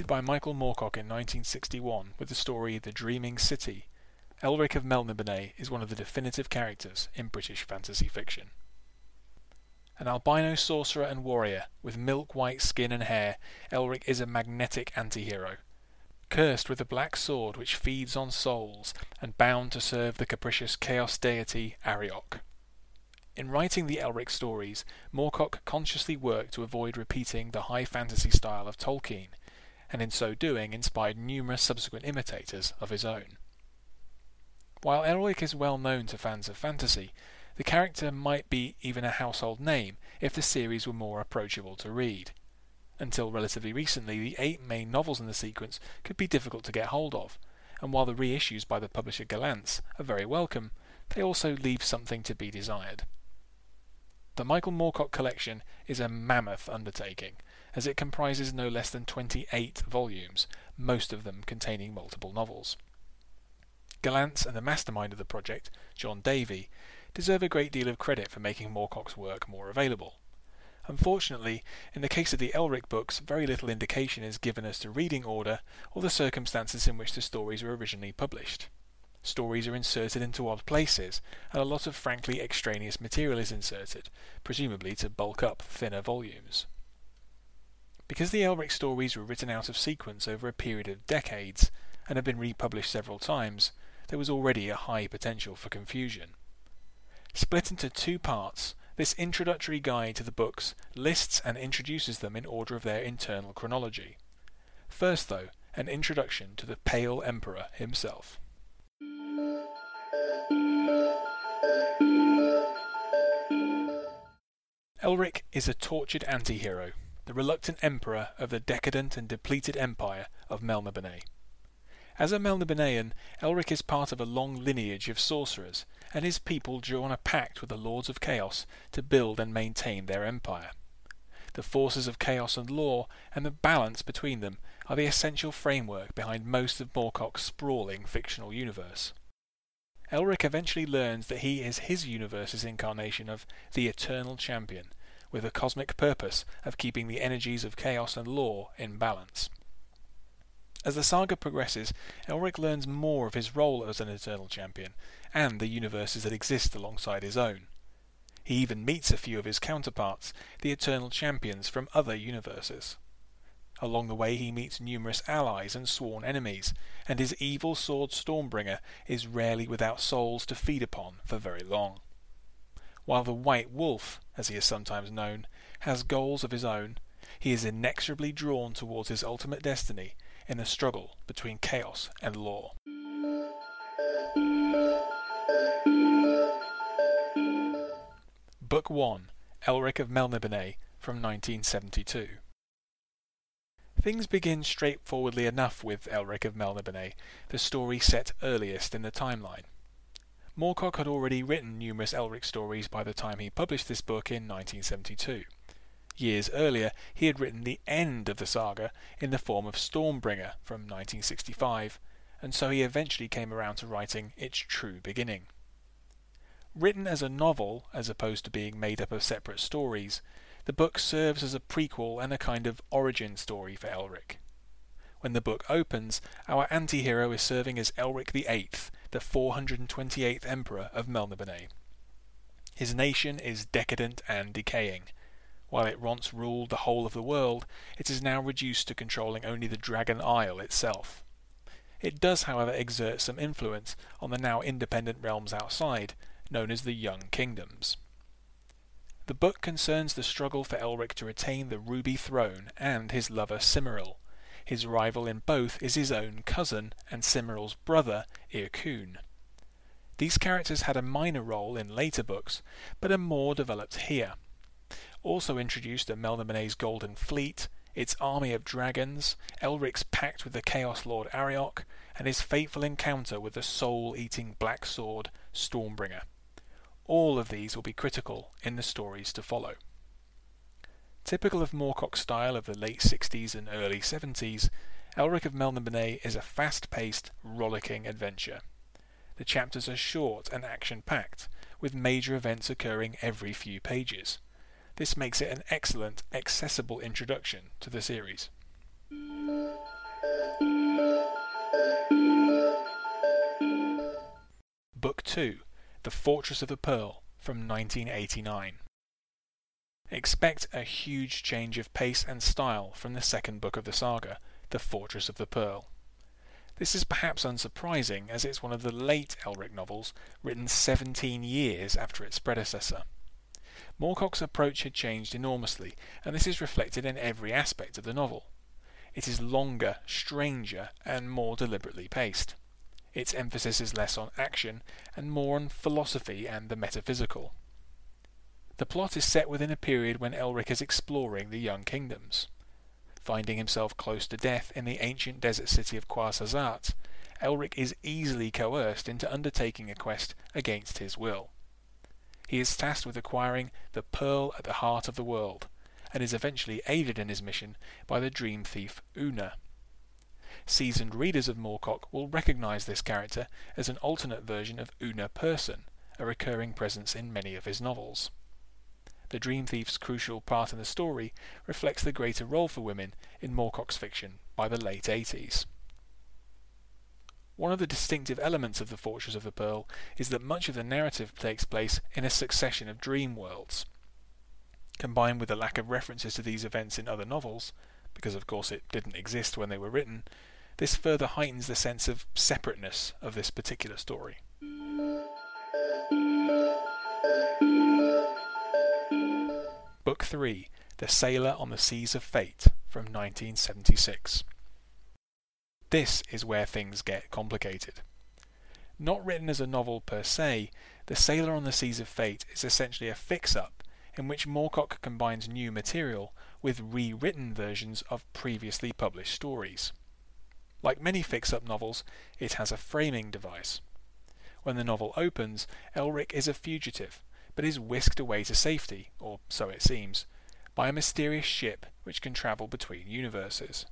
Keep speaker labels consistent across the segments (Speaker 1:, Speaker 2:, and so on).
Speaker 1: Created by Michael Moorcock in 1961 with the story The Dreaming City, Elric of Melniboné is one of the definitive characters in British fantasy fiction. An albino sorcerer and warrior with milk white skin and hair, Elric is a magnetic anti-hero. Cursed with a black sword which feeds on souls and bound to serve the capricious chaos deity Arioch. In writing the Elric stories, Moorcock consciously worked to avoid repeating the high fantasy style of Tolkien, and in so doing inspired numerous subsequent imitators of his own. While Elric is well known to fans of fantasy, the character might be even a household name if the series were more approachable to read. Until relatively recently, the eight main novels in the sequence could be difficult to get hold of, and while the reissues by the publisher Gollancz are very welcome, they also leave something to be desired. The Michael Moorcock collection is a mammoth undertaking, as it comprises no less than 28 volumes, most of them containing multiple novels. Gollancz and the mastermind of the project, John Davey, deserve a great deal of credit for making Moorcock's work more available. Unfortunately, in the case of the Elric books, very little indication is given as to reading order or the circumstances in which the stories were originally published. Stories are inserted into odd places, and a lot of frankly extraneous material is inserted, presumably to bulk up thinner volumes. Because the Elric stories were written out of sequence over a period of decades and have been republished several times, there was already a high potential for confusion. Split into two parts, this introductory guide to the books lists and introduces them in order of their internal chronology. First, though, an introduction to the Pale Emperor himself. Elric is a tortured anti-hero, the reluctant emperor of the decadent and depleted empire of Melniboné. As a Melnibonéan, Elric is part of a long lineage of sorcerers, and his people drew on a pact with the Lords of Chaos to build and maintain their empire. The forces of chaos and law, and the balance between them, are the essential framework behind most of Moorcock's sprawling fictional universe. Elric eventually learns that he is his universe's incarnation of the Eternal Champion, with a cosmic purpose of keeping the energies of chaos and law in balance. As the saga progresses, Elric learns more of his role as an Eternal Champion, and the universes that exist alongside his own. He even meets a few of his counterparts, the Eternal Champions from other universes. Along the way he meets numerous allies and sworn enemies, and his evil sword Stormbringer is rarely without souls to feed upon for very long. While the White Wolf, as he is sometimes known, has goals of his own, he is inexorably drawn towards his ultimate destiny in a struggle between chaos and law. Book 1 Elric of Melniboné from 1972. Things begin straightforwardly enough with Elric of Melniboné, the story set earliest in the timeline. Moorcock had already written numerous Elric stories by the time he published this book in 1972. Years earlier, he had written the end of the saga in the form of Stormbringer from 1965, and so he eventually came around to writing its true beginning. Written as a novel, as opposed to being made up of separate stories, the book serves as a prequel and a kind of origin story for Elric. When the book opens, our anti-hero is serving as Elric VIII, the 428th Emperor of Melniboné. His nation is decadent and decaying, while it once ruled the whole of the world, it is now reduced to controlling only the Dragon Isle itself. It does, however, exert some influence on the now independent realms outside, known as the Young Kingdoms. The book concerns the struggle for Elric to retain the Ruby Throne and his lover Cymoril. His rival in both is his own cousin and Cymoril's brother, Yyrkoon. These characters had a minor role in later books, but are more developed here also introduced the Melniboné's Golden Fleet, its army of dragons, Elric's pact with the Chaos Lord Arioch, and his fateful encounter with the soul-eating black sword Stormbringer. All of these will be critical in the stories to follow. Typical of Moorcock's style of the late 60s and early 70s, Elric of Melniboné is a fast-paced, rollicking adventure. The chapters are short and action-packed, with major events occurring every few pages. This makes it an excellent, accessible introduction to the series. Book 2 The Fortress of the Pearl from 1989. Expect a huge change of pace and style from the second book of the saga, The Fortress of the Pearl. This is perhaps unsurprising as it's one of the late Elric novels written 17 years after its predecessor. Moorcock's approach had changed enormously, and this is reflected in every aspect of the novel. It is longer, stranger, and more deliberately paced. Its emphasis is less on action and more on philosophy and the metaphysical. The plot is set within a period when Elric is exploring the Young Kingdoms. Finding himself close to death in the ancient desert city of Quarzhasaat, Elric is easily coerced into undertaking a quest against his will. He is tasked with acquiring the pearl at the heart of the world, and is eventually aided in his mission by the dream thief Una. Seasoned readers of Moorcock will recognize this character as an alternate version of Una Person, a recurring presence in many of his novels. The Dream Thief's crucial part in the story reflects the greater role for women in Moorcock's fiction by the late 80s. One of the distinctive elements of The Fortress of the Pearl is that much of the narrative takes place in a succession of dream worlds. Combined with the lack of references to these events in other novels, because of course it didn't exist when they were written, this further heightens the sense of separateness of this particular story. Book 3 The Sailor on the Seas of Fate from 1976. This is where things get complicated. Not written as a novel per se, The Sailor on the Seas of Fate is essentially a fix up in which Moorcock combines new material with rewritten versions of previously published stories. Like many fix up novels, it has a framing device. When the novel opens, Elric is a fugitive but is whisked away to safety, or so it seems, by a mysterious ship which can travel between universes.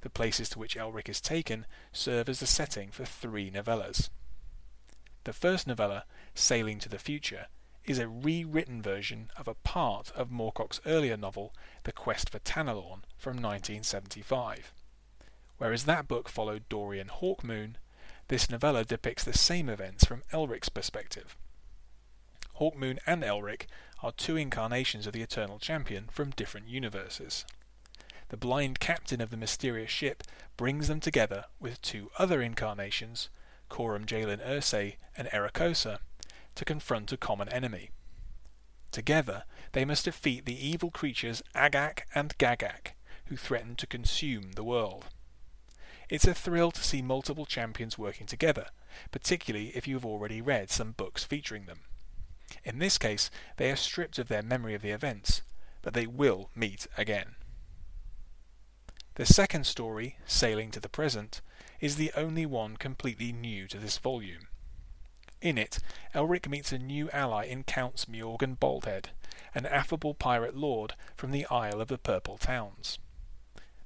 Speaker 1: The places to which Elric is taken serve as the setting for three novellas. The first novella, Sailing to the Future, is a rewritten version of a part of Moorcock's earlier novel, The Quest for Tanelorn, from 1975. Whereas that book followed Dorian Hawkmoon, this novella depicts the same events from Elric's perspective. Hawkmoon and Elric are two incarnations of the Eternal Champion from different universes. The blind captain of the mysterious ship brings them together with two other incarnations, Corum Jhaelen Irsei and Erekosë, to confront a common enemy. Together, they must defeat the evil creatures Agak and Gagak, who threaten to consume the world. It's a thrill to see multiple champions working together, particularly if you have already read some books featuring them. In this case, they are stripped of their memory of the events, but they will meet again. The second story, Sailing to the Present, is the only one completely new to this volume. In it, Elric meets a new ally in Count Smiorgan Baldhead, an affable pirate lord from the Isle of the Purple Towns.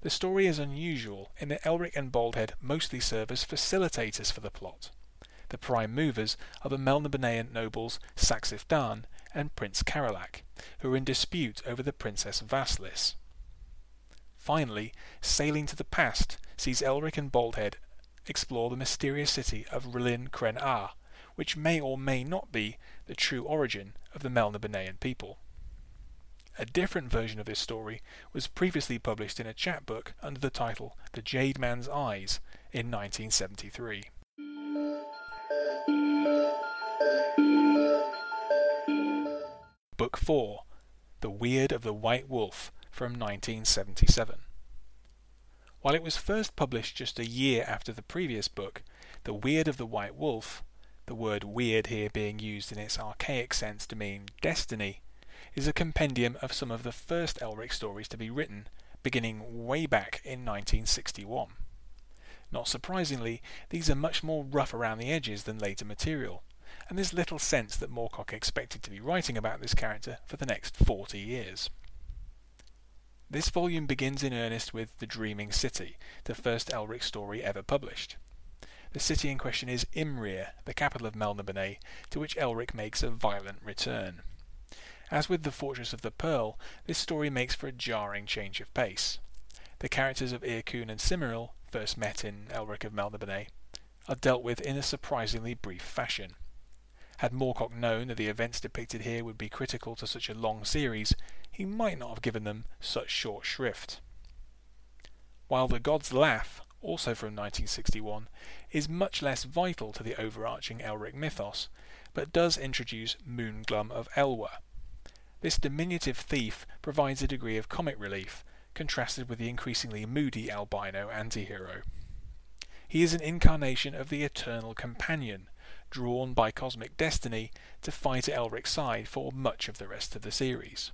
Speaker 1: The story is unusual in that Elric and Baldhead mostly serve as facilitators for the plot. The prime movers are the Melnibonéan nobles Saxif D'Aan and Prince Carolak, who are in dispute over the Princess Vassliss. Finally, Sailing to the Past sees Elric and Baldhead explore the mysterious city of R'lyn Cren Ah, which may or may not be the true origin of the Melnibonéan people. A different version of this story was previously published in a chapbook under the title The Jade Man's Eyes in 1973. Book 4 The Weird of the White Wolf from 1977. While it was first published just a year after the previous book, The Weird of the White Wolf, the word weird here being used in its archaic sense to mean destiny, is a compendium of some of the first Elric stories to be written, beginning way back in 1961. Not surprisingly, these are much more rough around the edges than later material, and there's little sense that Moorcock expected to be writing about this character for the next 40 years. This volume begins in earnest with The Dreaming City, the first Elric story ever published. The city in question is Imrryr, the capital of Melniboné, to which Elric makes a violent return. As with the Fortress of the Pearl, this story makes for a jarring change of pace. the characters of Yyrkoon and Cymoril, first met in Elric of Melniboné, are dealt with in a surprisingly brief fashion. Had Moorcock known that the events depicted here would be critical to such a long series, he might not have given them such short shrift. While The God's Laugh, also from 1961, is much less vital to the overarching Elric mythos, but does introduce Moonglum of Elwher. This diminutive thief provides a degree of comic relief, contrasted with the increasingly moody albino anti-hero. He is an incarnation of the eternal companion, drawn by cosmic destiny to fight at Elric's side for much of the rest of the series.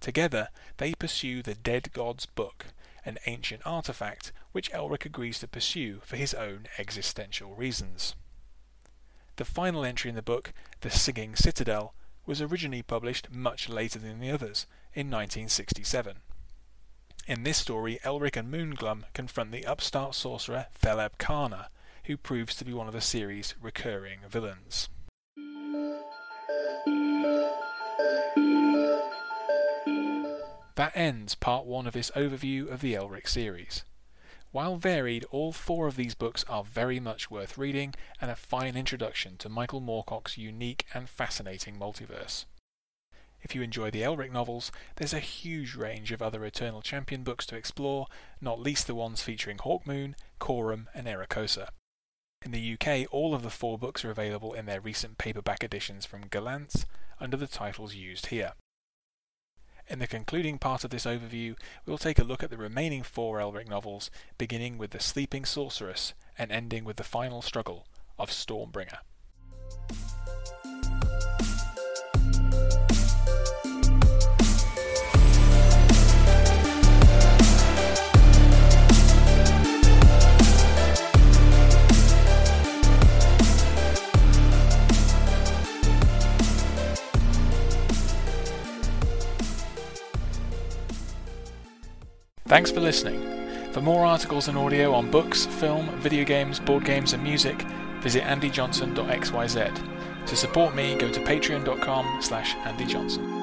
Speaker 1: Together, they pursue the Dead God's Book, an ancient artifact which Elric agrees to pursue for his own existential reasons. The final entry in the book, The Singing Citadel, was originally published much later than the others, in 1967. In this story, Elric and Moonglum confront the upstart sorcerer Theleb K'aarna, who proves to be one of the series' recurring villains. That ends part one of this overview of the Elric series. While varied, all four of these books are very much worth reading and a fine introduction to Michael Moorcock's unique and fascinating multiverse. If you enjoy the Elric novels, there's a huge range of other Eternal Champion books to explore, not least the ones featuring Hawkmoon, Corum, and Erekosë. In the UK, all of the four books are available in their recent paperback editions from Gollancz under the titles used here. In the concluding part of this overview, we'll take a look at the remaining four Elric novels, beginning with The Sleeping Sorceress and ending with the final struggle of Stormbringer. Thanks for listening. For more articles and audio on books, film, video games, board games, and music, visit andyjohnson.xyz. To support me, go to patreon.com slash andyjohnson.